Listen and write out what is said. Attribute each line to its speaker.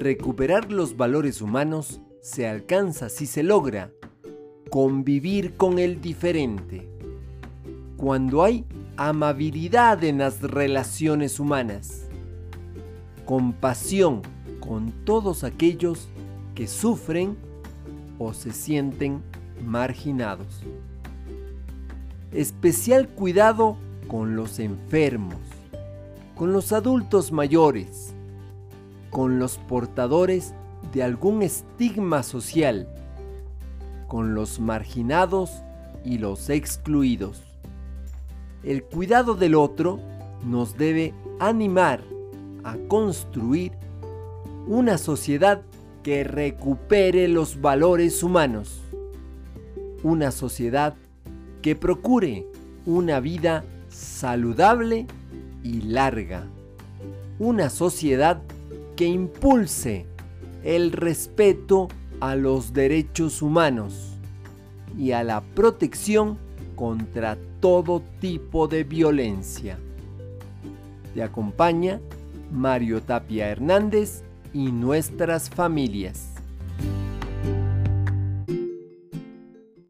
Speaker 1: Recuperar los valores humanos se alcanza si se logra convivir con el diferente. Cuando hay amabilidad en las relaciones humanas, compasión con todos aquellos que sufren o se sienten marginados. Especial cuidado con los enfermos, con los adultos mayores, con los portadores de algún estigma social, con los marginados y los excluidos. El cuidado del otro nos debe animar a construir una sociedad que recupere los valores humanos. Una sociedad que procure una vida saludable y larga. Una sociedad que impulse el respeto a los derechos humanos y a la protección contra todo tipo de violencia. Te acompaña Mario Tapia Hernández y nuestras familias.